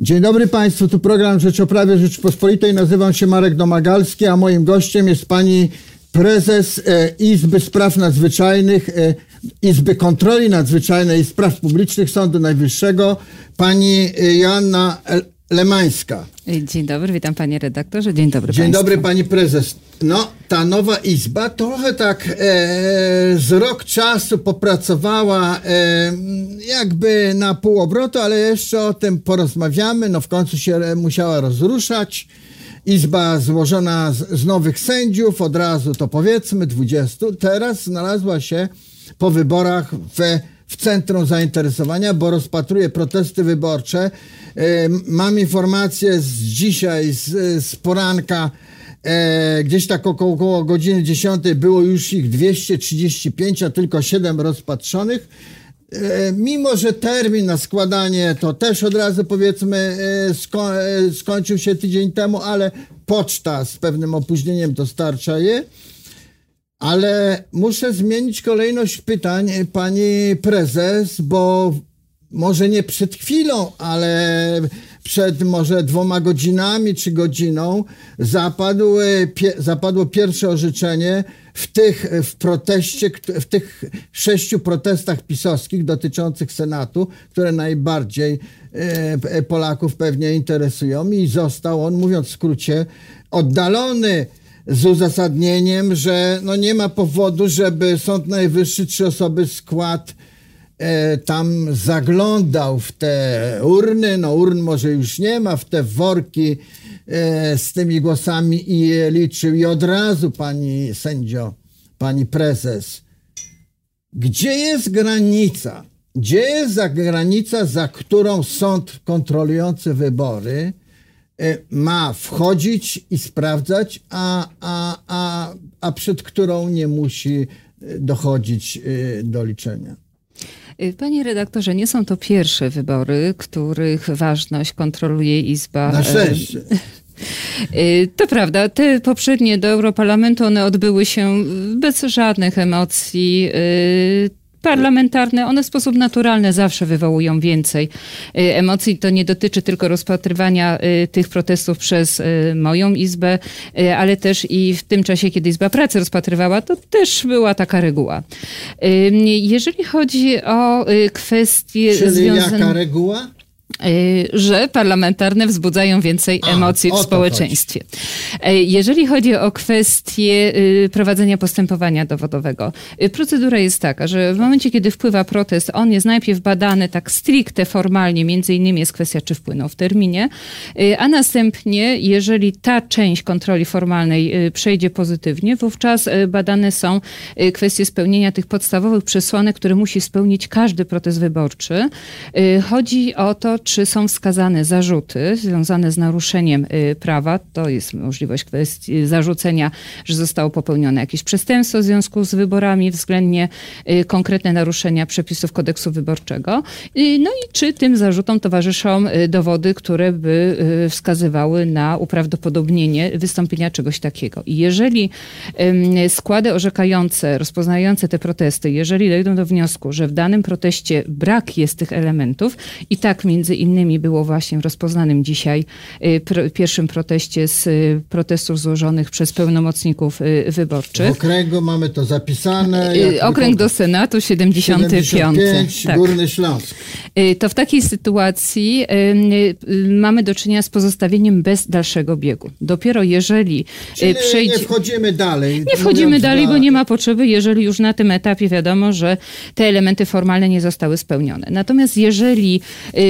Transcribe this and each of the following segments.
Dzień dobry Państwu, tu program Rzeczoprawie Rzeczypospolitej. Nazywam się Marek Domagalski, a moim gościem jest pani prezes e, Izby Spraw Nadzwyczajnych, e, Izby Kontroli Nadzwyczajnej i Spraw Publicznych Sądu Najwyższego, pani e, Joanna Lemańska. Dzień dobry, witam panie redaktorze. Dzień dobry Dzień państwu. dobry pani prezes. No, ta nowa izba trochę tak e, z rok czasu popracowała e, jakby na pół obrotu, ale jeszcze o tym porozmawiamy. No w końcu się musiała rozruszać. Izba złożona z, z nowych sędziów, od razu to powiedzmy 20. Teraz znalazła się po wyborach w w centrum zainteresowania, bo rozpatruje protesty wyborcze. E, mam informację z dzisiaj, z, z poranka, e, gdzieś tak około, około godziny 10 było już ich 235, a tylko 7 rozpatrzonych. E, mimo, że termin na składanie to też od razu powiedzmy sko skończył się tydzień temu, ale poczta z pewnym opóźnieniem dostarcza je. Ale muszę zmienić kolejność pytań, pani prezes, bo może nie przed chwilą, ale przed może dwoma godzinami czy godziną zapadł, pie, zapadło pierwsze orzeczenie w tych w proteście, w tych sześciu protestach pisowskich dotyczących Senatu, które najbardziej e, Polaków pewnie interesują i został on, mówiąc w skrócie, oddalony z uzasadnieniem, że no nie ma powodu, żeby Sąd Najwyższy trzy osoby skład e, tam zaglądał w te urny, no urn może już nie ma, w te worki e, z tymi głosami i je liczył. I od razu pani sędzio, pani prezes, gdzie jest granica? Gdzie jest granica, za którą sąd kontrolujący wybory ma wchodzić i sprawdzać, a, a, a, a przed którą nie musi e, dochodzić e, do liczenia. Panie redaktorze, nie są to pierwsze wybory, których ważność kontroluje Izba. Na szczęście. To prawda, te poprzednie do Europarlamentu, one odbyły się bez żadnych emocji parlamentarne, one w sposób naturalny zawsze wywołują więcej y, emocji. To nie dotyczy tylko rozpatrywania y, tych protestów przez y, moją izbę, ale też i w tym czasie, kiedy Izba Pracy rozpatrywała, to też była taka reguła. Jeżeli chodzi o kwestie Czyli związane... jaka reguła? Y, że parlamentarne wzbudzają więcej A, emocji w społeczeństwie. Chodzi. Y, jeżeli chodzi o kwestię y, prowadzenia postępowania dowodowego, procedura jest taka, że w momencie, kiedy wpływa protest, on jest najpierw badany tak stricte formalnie, między innymi jest kwestia, czy wpłynął w terminie, a następnie, jeżeli ta część kontroli formalnej przejdzie pozytywnie, wówczas badane są kwestie spełnienia tych podstawowych przesłanek, które musi spełnić każdy protest wyborczy. Chodzi o to, czy są wskazane zarzuty związane z naruszeniem y, prawa. To jest możliwość kwestii zarzucenia, że zostało popełnione jakieś przestępstwo w związku z wyborami, względnie y, konkretne naruszenia przepisów kodeksu wyborczego. Y, no i czy tym zarzutom towarzyszą dowody, które by wskazywały na uprawdopodobnienie wystąpienia czegoś takiego. I jeżeli składy orzekające, rozpoznające te protesty, jeżeli dojdą do wniosku, że w danym proteście brak jest tych elementów i tak między innymi było właśnie w rozpoznanym dzisiaj y, pr pierwszym proteście z y, protestów złożonych przez pełnomocników y, wyborczych. W okręgu mamy to zapisane. Okręg do Senatu 75. 75 tak. Górny Śląsk. To w takiej sytuacji mamy do czynienia z pozostawieniem bez dalszego biegu. Dopiero jeżeli Czyli przejdzie... nie wchodzimy dalej. Nie wchodzimy dalej, bo nie ma potrzeby, jeżeli już na tym etapie wiadomo, że te elementy formalne nie zostały spełnione. Natomiast jeżeli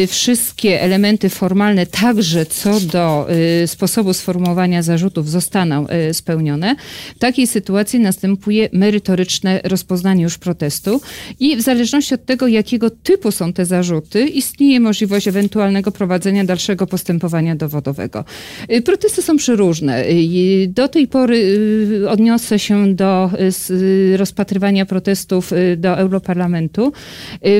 wszyscy wszystkie elementy formalne, także co do y, sposobu sformułowania zarzutów, zostaną y, spełnione, w takiej sytuacji następuje merytoryczne rozpoznanie już protestu i w zależności od tego, jakiego typu są te zarzuty, istnieje możliwość ewentualnego prowadzenia dalszego postępowania dowodowego. Y, protesty są przeróżne. Do tej pory odniosę się do rozpatrywania protestów do Europarlamentu.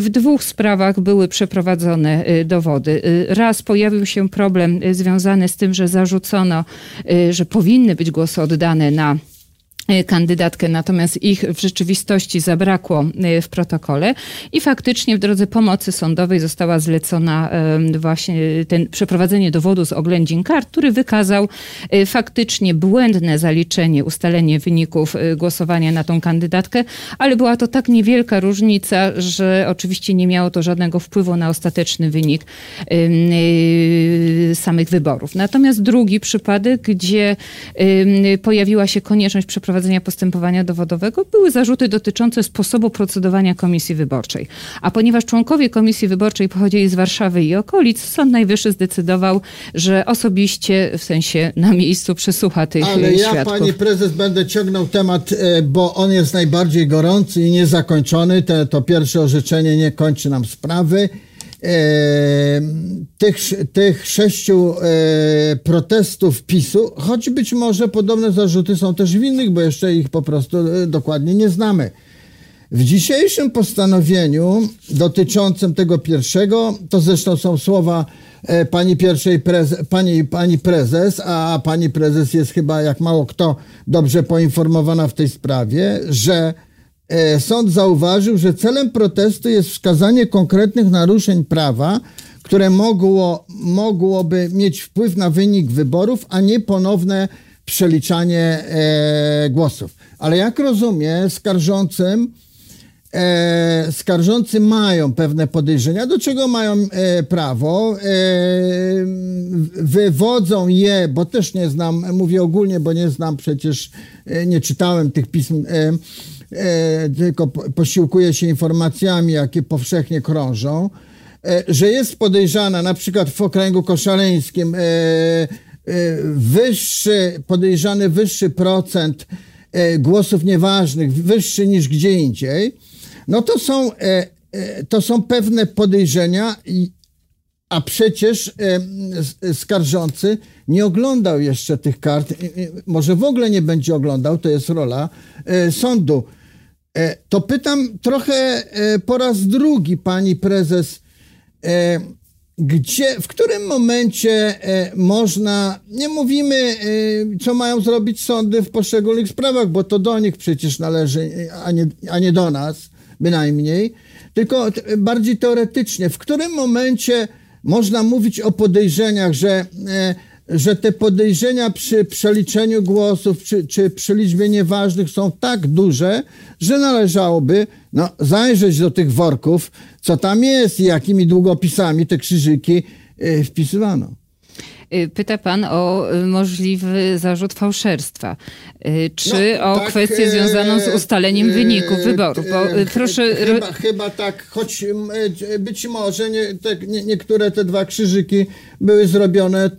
W dwóch sprawach były przeprowadzone dowody powody. Y, raz pojawił się problem y, związany z tym, że zarzucono, y, że powinny być głosy oddane na kandydatkę, natomiast ich w rzeczywistości zabrakło e, w protokole i faktycznie w drodze pomocy sądowej została zlecona właśnie ten przeprowadzenie dowodu z oględzin kart, który wykazał e, faktycznie błędne zaliczenie, ustalenie wyników głosowania na tą kandydatkę, ale była to tak niewielka różnica, że oczywiście nie miało to żadnego wpływu na ostateczny wynik samych wyborów. Natomiast drugi przypadek, gdzie pojawiła się konieczność przeprowadzenia prowadzenia postępowania dowodowego były zarzuty dotyczące sposobu procedowania komisji wyborczej. A ponieważ członkowie komisji wyborczej pochodzili z Warszawy i okolic, Sąd Najwyższy zdecydował, że osobiście, w sensie na miejscu, przesłucha tych Ale świadków. ja, pani prezes, będę ciągnął temat, e, bo on jest najbardziej gorący i niezakończony. Te, to pierwsze orzeczenie nie kończy nam sprawy. E, tych, tych sześciu e, protestów PiSu, choć być może podobne zarzuty są też winnych, bo jeszcze ich po prostu e, dokładnie nie znamy. W dzisiejszym postanowieniu dotyczącym tego pierwszego, to zresztą są słowa pani pierwszej pani, pani prezes, a pani prezes jest chyba jak mało kto dobrze poinformowana w tej sprawie, że sąd zauważył, że celem protestu jest wskazanie konkretnych naruszeń prawa, które mogło, mogłoby mieć wpływ na wynik wyborów, a nie ponowne przeliczanie e, głosów. Ale jak rozumiem, skarżącym, e, skarżący mają pewne podejrzenia, do czego mają e, prawo. E, wywodzą je, bo też nie znam, mówię ogólnie, bo nie znam przecież, e, nie czytałem tych pism e, tylko posiłkuje się informacjami, jakie powszechnie krążą, e, że jest podejrzana na przykład w okręgu koszaleńskim e, e wyższy, podejrzany wyższy procent e, głosów nieważnych, wyższy niż gdzie indziej, no to są, e, to są pewne podejrzenia a przecież e, skarżący nie oglądał jeszcze tych kart, może w ogóle nie będzie oglądał, to jest rola e, sądu. E, to pytam trochę e, po raz drugi pani prezes, e, gdzie, w którym momencie można, nie mówimy, co mają zrobić sądy w poszczególnych sprawach, bo to do nich przecież należy, a nie, a nie do nas bynajmniej, tylko bardziej teoretycznie, w którym momencie można mówić o podejrzeniach, że że te podejrzenia przy przeliczeniu głosów czy, czy przy liczbie nieważnych są tak duże, że należałoby no, zajrzeć do tych worków, co tam jest i jakimi długopisami te krzyżyki y, wpisywano. Y, pyta pan o y, możliwy zarzut fałszerstwa. Y, czy no, o tak, kwestię związaną z ustaleniem wyników wyborów? Bo proszę... Chyba, chyba tak, choć być może nie, te, nie, niektóre te dwa krzyżyki były zrobione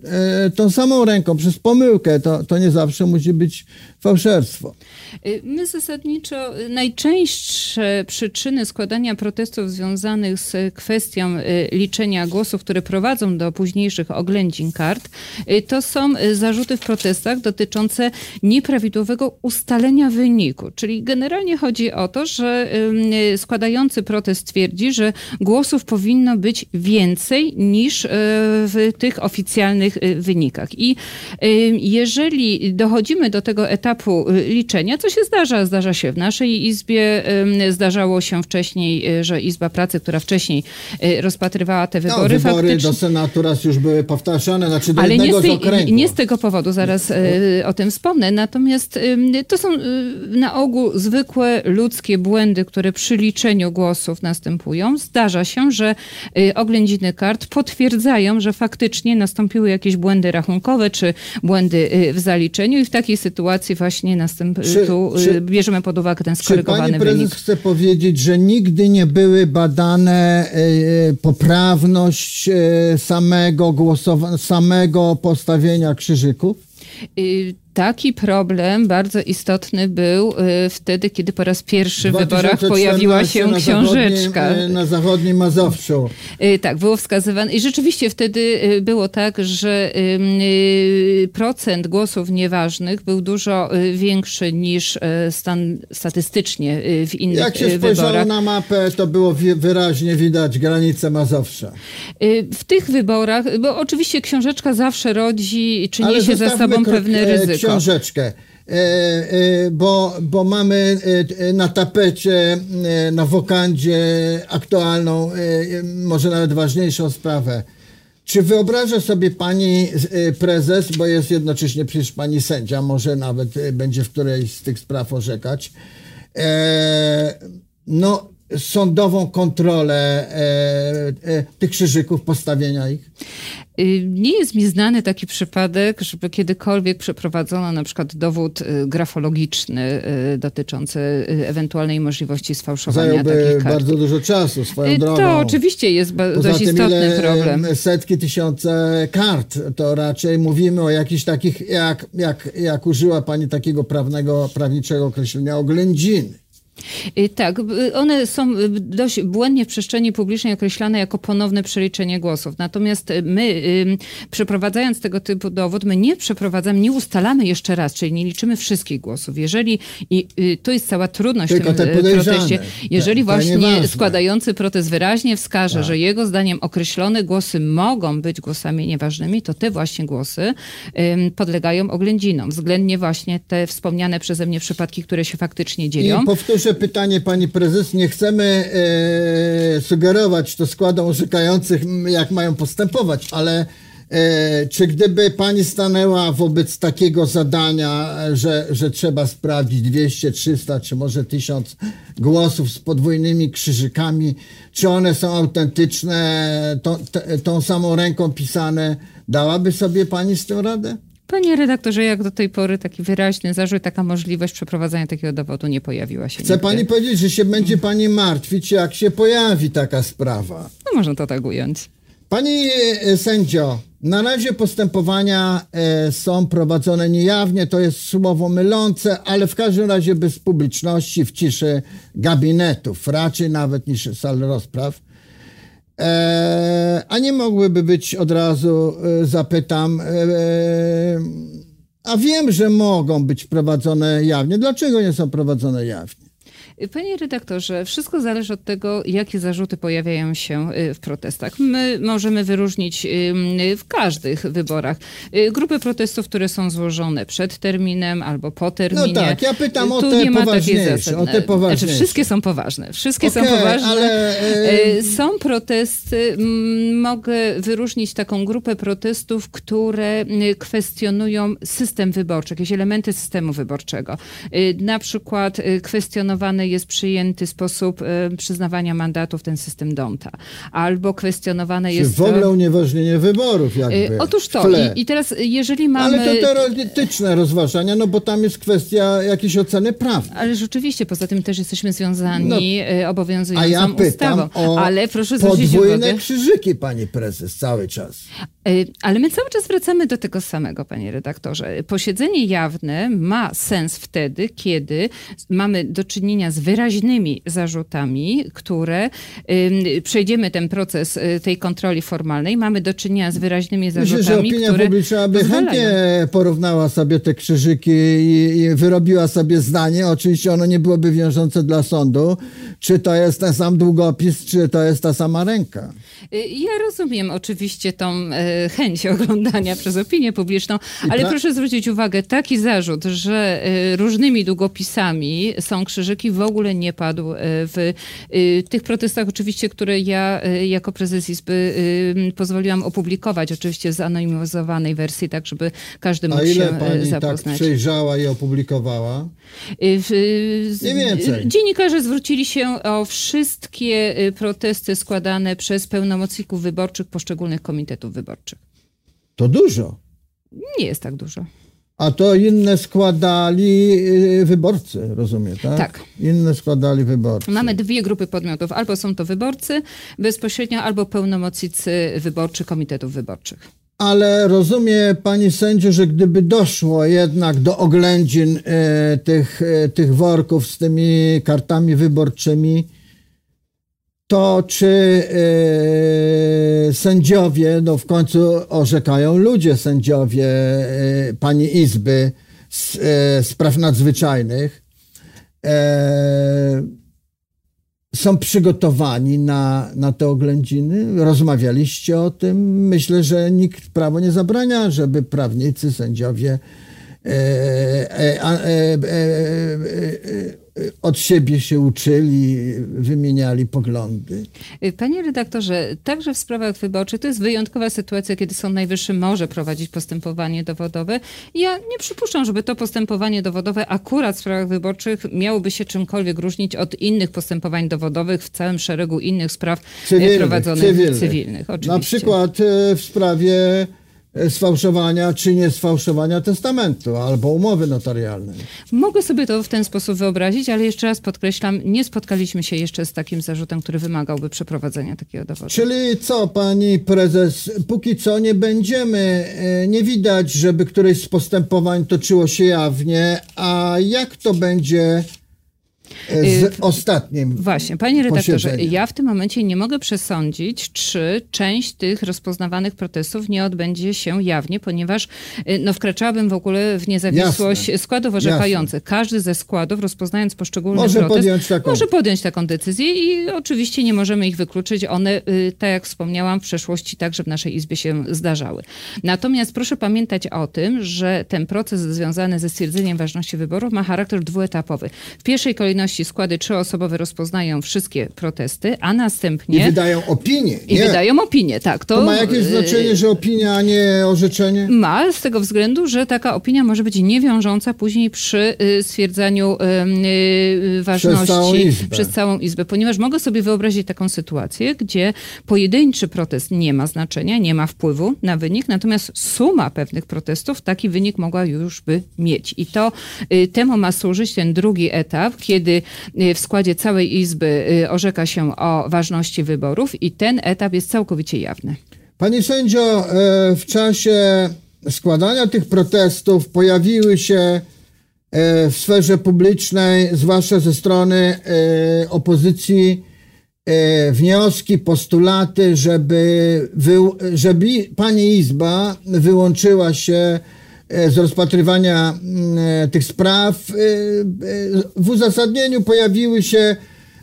tą samą ręką przez pomyłkę. To, to nie zawsze musi być fałszerstwo. Y, my zasadniczo najczęstsze przyczyny składania protestów związanych z kwestią y, liczenia głosów, które prowadzą do późniejszych oględzin kart, y, to są zarzuty w protestach dotyczące nieprawidłowego ustalenia wyniku. Czyli generalnie chodzi o to, że składający protest twierdzi, że głosów powinno być więcej niż w tych oficjalnych wynikach. I jeżeli dochodzimy do tego etapu liczenia, co się zdarza. Zdarza się w naszej izbie. Zdarzało się wcześniej, e, że Izba Pracy, która wcześniej e, rozpatrywała te wybory. No, wybory faktycznie... do Senatu raz już były powtarzane, znaczy do Ale nie z, tej, nie z tego powodu, zaraz e, o tym wspomnę. Natomiast to są na ogół zwykłe ludzkie błędy, które przy liczeniu głosów następują. Zdarza się, że oględziny kart potwierdzają, że faktycznie nastąpiły jakieś błędy rachunkowe, czy błędy w zaliczeniu i w takiej sytuacji właśnie następ, tu czy, y, bierzemy pod uwagę ten skorygowany wynik. Czy pani prezes chce powiedzieć, że nigdy nie były badane e, poprawność e, samego głosowania, samego postawienia krzyżyków? Y, taki problem bardzo istotny był y, wtedy, kiedy po raz pierwszy w wyborach pojawiła się na książeczka. Zachodnim, na zachodnim Mazowszu. Y, tak, było wskazywane. I rzeczywiście wtedy y, było tak, że procent głosów nieważnych był dużo większy niż stan statystycznie w innych Jak się spojrzało na mapę, to było wyraźnie widać granicę Mazowsza. W tych wyborach, bo oczywiście książeczka zawsze rodzi, czy niesie ze sobą pewne ryzyko książeczkę. bo, bo mamy na tapecie, na wokandzie aktualną, może nawet ważniejszą sprawę. Czy wyobraża sobie pani prezes, bo jest jednocześnie przecież pani sędzia, może nawet będzie w którejś z tych spraw orzekać, no sądową kontrolę e, e, tych krzyżyków, postawienia ich? Y, nie jest mi znany taki przypadek, żeby kiedykolwiek przeprowadzono na przykład dowód y, grafologiczny y, dotyczący ewentualnej możliwości sfałszowania Zająłby takich kart. bardzo dużo czasu swoją drogą. To oczywiście jest Poza dość tym, istotny problem. Setki, tysiące kart, to raczej mówimy o jakichś takich, jak, jak, jak użyła pani takiego prawnego, prawniczego określenia, oględziny. Y, tak, one są dość błędnie w przestrzeni publicznej określane jako ponowne przeliczenie głosów. Natomiast my, przeprowadzając tego typu dowód, my nie przeprowadzamy, nie ustalamy jeszcze raz, czyli nie liczymy wszystkich głosów. Jeżeli, i y, to jest cała trudność Tylko w tym y, proteście, jeżeli właśnie składający protest wyraźnie wskaże, tak. że jego zdaniem określone głosy mogą być głosami nieważnymi, to te właśnie głosy podlegają oględzinom. Względnie właśnie te wspomniane przeze mnie przypadki, które się faktycznie dzieją. I powtórzę Pierwsze pytanie, pani prezes. Nie chcemy e, sugerować to składom orzekających, jak mają postępować, ale e, czy gdyby pani stanęła wobec takiego zadania, że, że trzeba sprawdzić 200, 300 czy może 1000 głosów z podwójnymi krzyżykami, czy one są autentyczne, tą, tą samą ręką pisane, dałaby sobie pani z tym radę? Panie redaktorze, jak do tej pory taki wyraźny zarzut, taka możliwość przeprowadzania takiego dowodu nie pojawiła się. Chce nigdy. pani powiedzieć, że się będzie pani martwić, jak się pojawi taka sprawa? No można to tak ująć. Pani e, sędzio, na razie postępowania e, są prowadzone niejawnie, to jest słowo mylące, ale w każdym razie bez publiczności, w ciszy gabinetów, raczej nawet niż sal rozpraw. E, a nie mogłyby być od razu, e, zapytam, e, a wiem, że mogą być prowadzone jawnie. Dlaczego nie są prowadzone jawnie? Panie redaktorze, wszystko zależy od tego, jakie zarzuty pojawiają się y, w protestach. My możemy wyróżnić w każdych wyborach y, grupy protestów, które są złożone przed terminem albo po terminie. No tak, ja pytam o tu te, poważniejsze, o te poważniejsze. Znaczy, wszystkie są poważne. Wszystkie okay, są poważne. Ale... Y, są protesty, mogę wyróżnić taką grupę protestów, które kwestionują system wyborczy, jakieś elementy systemu wyborczego. Na przykład kwestionowane jest przyjęty sposób y, przyznawania mandatów, ten system Donta. Albo kwestionowane jest... w ogóle unieważnienie wyborów jakby. Y, otóż to. I, I, teraz jeżeli mamy... Ale to teoretyczne rozważania, no bo tam jest kwestia jakiejś oceny prawnej. Ale rzeczywiście, poza tym też jesteśmy związani no, obowiązującą a ja pytam ustawą. O ale proszę uwagę... krzyżyki, pani prezes, cały czas. Ale my cały czas wracamy do tego samego, panie redaktorze. Posiedzenie jawne ma sens wtedy, kiedy mamy do czynienia z wyraźnymi zarzutami, które przejdziemy ten proces y, tej kontroli formalnej, mamy do czynienia z wyraźnymi zarzutami, Myślę, że opinia które publiczna by chętnie porównała sobie te krzyżyki i, i wyrobiła sobie zdanie. Oczywiście ono nie byłoby wiążące dla sądu, czy to jest ten sam długopis, czy to jest ta sama ręka. Y, ja rozumiem oczywiście tą chęć oglądania przez opinię publiczną, ale proszę zwrócić uwagę, taki zarzut, że e, różnymi długopisami są krzyżyki w ogóle nie padł e, w tych protestach oczywiście, które ja jako prezes Izby pozwoliłam opublikować, oczywiście w zanonimizowanej wersji, tak żeby każdy mógł A ile się pani tak zapoznać. tak przejrzała i opublikowała? Nie więcej. Dziennikarze zwrócili się o wszystkie protesty składane przez pełnomocników wyborczych poszczególnych komitetów wyborczych. To dużo. Nie jest tak dużo. A to inne składali y, wyborcy, rozumiem, tak? Tak. Inne składali wyborcy. Mamy dwie grupy podmiotów. Albo są to wyborcy bezpośrednio, albo pełnomocnicy wyborczy komitetów wyborczych. Ale rozumie pani sędzio, że gdyby doszło jednak do oględzin y, tych, y, tych worków z tymi kartami wyborczymi, to czy yy, sędziowie, no w końcu orzekają ludzie sędziowie yy, pani Izby z yy, spraw nadzwyczajnych, są przygotowani na, na te oględziny? Rozmawialiście o tym? Myślę, że nikt prawo nie zabrania, żeby prawnicy, sędziowie e, od siebie się uczyli, wymieniali poglądy. Panie redaktorze, także w sprawach wyborczych to jest wyjątkowa sytuacja, kiedy Sąd Najwyższy może prowadzić postępowanie dowodowe. Ja nie przypuszczam, żeby to postępowanie dowodowe akurat w sprawach wyborczych miałoby się czymkolwiek różnić od innych postępowań dowodowych w całym szeregu innych spraw cywilnych, prowadzonych cywilnych. cywilnych oczywiście. Na przykład w sprawie sfałszowania czy nie sfałszowania testamentu albo umowy notarialnej. Mogę sobie to w ten sposób wyobrazić, ale jeszcze raz podkreślam, nie spotkaliśmy się jeszcze z takim zarzutem, który wymagałby przeprowadzenia takiego dowodu. Czyli co, pani prezes, póki co nie będziemy, e, nie widać, żeby któreś z postępowań toczyło się jawnie, a jak to będzie z y, ostatnim. Właśnie, panie redaktorze, ja w tym momencie nie mogę przesądzić, czy część tych rozpoznawanych protestów nie odbędzie się jawnie, ponieważ y, no, wkraczałabym w ogóle w niezawisłość Jasne. składów orzekających. Jasne. Każdy ze składów, rozpoznając poszczególny może protest, podjąć taką... może podjąć taką decyzję i oczywiście nie możemy ich wykluczyć. One, y, tak jak wspomniałam, w przeszłości także w naszej Izbie się zdarzały. Natomiast proszę pamiętać o tym, że ten proces związany ze stwierdzeniem ważności wyborów ma charakter dwuetapowy. W pierwszej kolejności kolejności składy trzyosobowe rozpoznają wszystkie protesty, a następnie... I wydają opinię. I wydają opinię, tak. To, to ma jakieś znaczenie, że opinia, a nie orzeczenie? Ma, z tego względu, że taka opinia może być niewiążąca później przy y, stwierdzaniu y, ważności przez całą, izbę. przez całą Izbę. Ponieważ mogę sobie wyobrazić taką sytuację, gdzie pojedynczy protest nie ma znaczenia, nie ma wpływu na wynik, natomiast suma pewnych protestów taki wynik mogła już by mieć. I to y, temu ma służyć ten drugi etap, kiedy kiedy y, w składzie całej Izby y, orzeka się o ważności wyborów i ten etap jest całkowicie jawny. Pani sędzio, e, w czasie składania tych protestów pojawiły się e, w sferze publicznej, zwłaszcza ze strony e, opozycji, wnioski, postulaty, żeby, żeby pani Izba wyłączyła się z rozpatrywania mm, e, tych spraw. E, w uzasadnieniu pojawiły się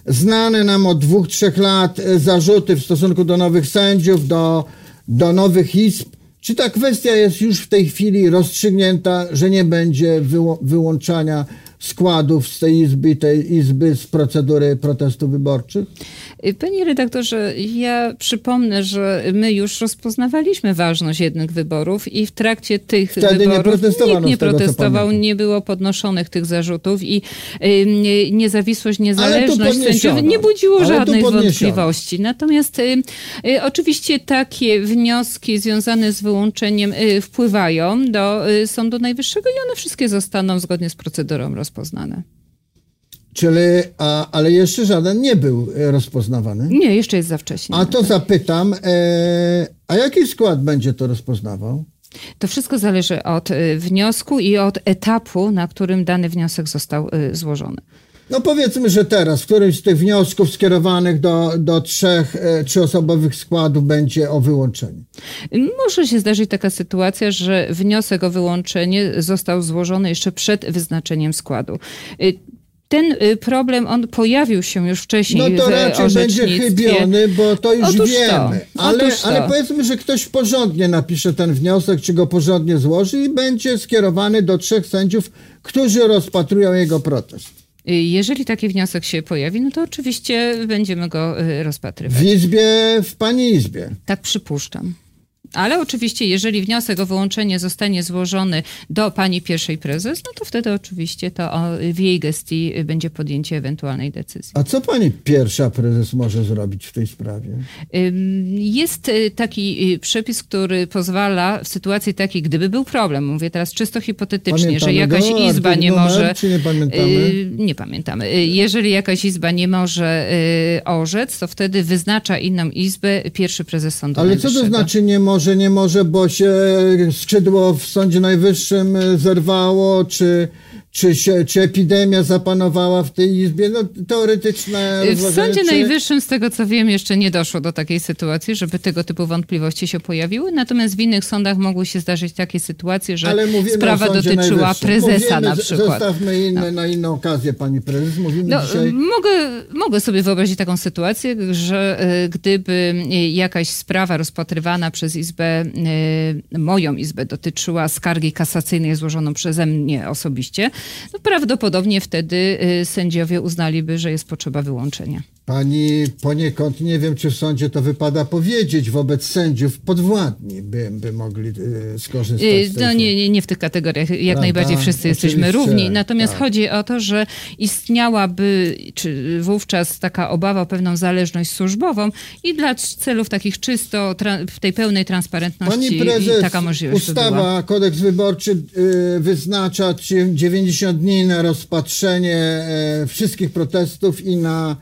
znane nam od dwóch, trzech lat zarzuty w stosunku do nowych sędziów, do, do nowych izb. Czy ta kwestia jest już w tej chwili rozstrzygnięta, że nie będzie wyłączania składów z tej izby, tej izby z procedury protestów wyborczych? Panie redaktorze, ja przypomnę, że my już rozpoznawaliśmy ważność jednych wyborów i w trakcie tych Wtedy wyborów nie nikt nie tego, protestował, nie było podnoszonych tych zarzutów i y, niezawisłość, niezależność sędziów nie budziło żadnych wątpliwości. Natomiast y, y, oczywiście takie wnioski związane z wyłączeniem y, wpływają do y, Sądu Najwyższego i one wszystkie zostaną zgodnie z procedurą rozpoznane. Czyli, a, ale jeszcze żaden nie był e, rozpoznawany? Nie, jeszcze jest za wcześnie. A to zapytam, e, a jaki skład będzie to rozpoznawał? To wszystko zależy od e, wniosku i od etapu, na którym dany wniosek został e, złożony. No powiedzmy, że teraz w którymś z tych wniosków skierowanych do, do trzech, e, trzyosobowych składów będzie o wyłączenie. Może się zdarzyć taka sytuacja, że wniosek o wyłączenie został złożony jeszcze przed wyznaczeniem składu ten y, problem, on pojawił się już wcześniej No to raczej będzie chybiony, bo to już Otóż wiemy. To. Ale, ale powiedzmy, że ktoś porządnie napisze ten wniosek, czy go porządnie złoży i będzie skierowany do trzech sędziów, którzy rozpatrują jego protest. Y, jeżeli taki wniosek się pojawi, no to oczywiście będziemy go y, rozpatrywać. W izbie, w pani izbie. Tak przypuszczam. Ale oczywiście, jeżeli wniosek o wyłączenie zostanie złożony do pani pierwszej prezes, no to wtedy oczywiście to w jej gestii będzie podjęcie ewentualnej decyzji. A co pani pierwsza prezes może zrobić w tej sprawie? Jest y, taki y, przepis, który pozwala w sytuacji takiej, gdyby był problem, mówię teraz czysto hipotetycznie, pamiętamy że jakaś go, izba nie może. Czy nie pamiętamy? Y, nie pamiętamy. Jeżeli jakaś izba nie może orzec, to wtedy wyznacza inną izbę pierwszy prezes sądu. Ale co to znaczy nie może? Może nie może, bo się skrzydło w Sądzie Najwyższym zerwało, czy, czy, się, czy epidemia zapanowała w tej izbie? No, teoretyczne W Sądzie czy... Najwyższym, z tego co wiem, jeszcze nie doszło do takiej sytuacji, żeby tego typu wątpliwości się pojawiły. Natomiast w innych sądach mogły się zdarzyć takie sytuacje, że sprawa dotyczyła prezesa mówimy, na przykład. Zostawmy inne, no. na inną okazję, pani prezes. Mówimy no, dzisiaj... mogę, mogę sobie wyobrazić taką sytuację, że e, gdyby jakaś sprawa rozpatrywana przez Izbę, moją Izbę, dotyczyła skargi kasacyjnej złożoną przeze mnie osobiście, no prawdopodobnie wtedy y, sędziowie uznaliby, że jest potrzeba wyłączenia. Pani poniekąd, nie wiem czy w sądzie to wypada powiedzieć, wobec sędziów podwładni by, by mogli y, skorzystać z tego. No nie, nie, nie w tych kategoriach, jak Prawda? najbardziej wszyscy jesteśmy równi. Natomiast tak. chodzi o to, że istniałaby czy wówczas taka obawa o pewną zależność służbową i dla celów takich czysto w tej pełnej transparentności Pani prezes, taka możliwość ustawa, kodeks wyborczy y, wyznacza 90 dni na rozpatrzenie y, wszystkich protestów i na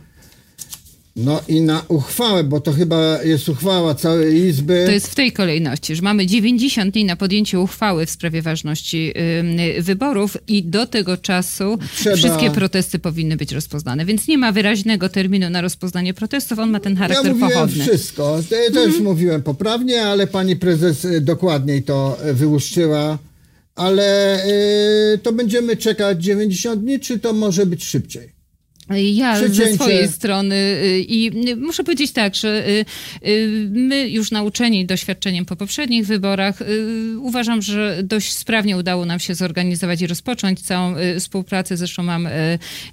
no i na uchwałę, bo to chyba jest uchwała całej Izby. To jest w tej kolejności, że mamy 90 dni na podjęcie uchwały w sprawie ważności wyborów i do tego czasu Trzeba... wszystkie protesty powinny być rozpoznane. Więc nie ma wyraźnego terminu na rozpoznanie protestów, on ma ten charakter ja mówiłem pochodny. wszystko. Ja też mm. mówiłem poprawnie, ale pani prezes y, dokładniej to y, wyłuszczyła. Ale y, to będziemy czekać 90 dni, czy to może być szybciej? Ja ze swojej strony y, i muszę powiedzieć tak, że y, y, my już nauczeni doświadczeniem po poprzednich wyborach uważam, że dość sprawnie udało nam się zorganizować i rozpocząć całą współpracę. Zresztą mam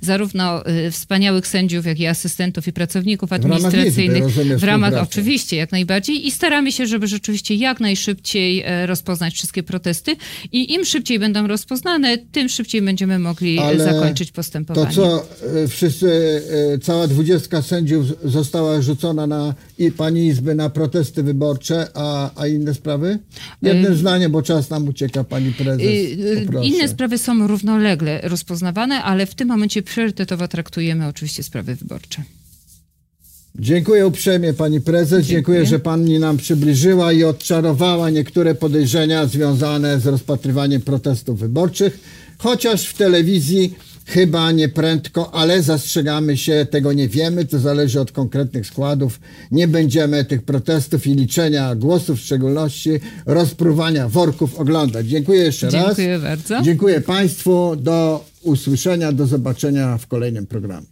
zarówno wspaniałych sędziów, jak i asystentów i pracowników administracyjnych w ramach, w ramach oczywiście jak najbardziej. I staramy się, żeby rzeczywiście jak najszybciej rozpoznać wszystkie protesty. I im szybciej będą rozpoznane, tym szybciej będziemy mogli Ale zakończyć postępowanie. To co wszyscy, e, cała dwudziestka sędziów została rzucona na i pani Izby na protesty wyborcze, a, a inne sprawy? Jednym zdaniem, bo czas nam ucieka, pani prezes. Poproszę. Inne sprawy są równolegle rozpoznawane, ale w tym momencie priorytetowo traktujemy oczywiście sprawy wyborcze. Dziękuję uprzejmie pani prezes. Dziękuję. Dziękuję, że pani nam przybliżyła i odczarowała niektóre podejrzenia związane z rozpatrywaniem protestów wyborczych, chociaż w telewizji Chyba nie prędko, ale zastrzegamy się, tego nie wiemy, to zależy od konkretnych składów. Nie będziemy tych protestów i liczenia głosów, w szczególności rozpruwania worków oglądać. Dziękuję jeszcze Dziękuję raz. Dziękuję bardzo. Dziękuję Państwu. Do usłyszenia, do zobaczenia w kolejnym programie.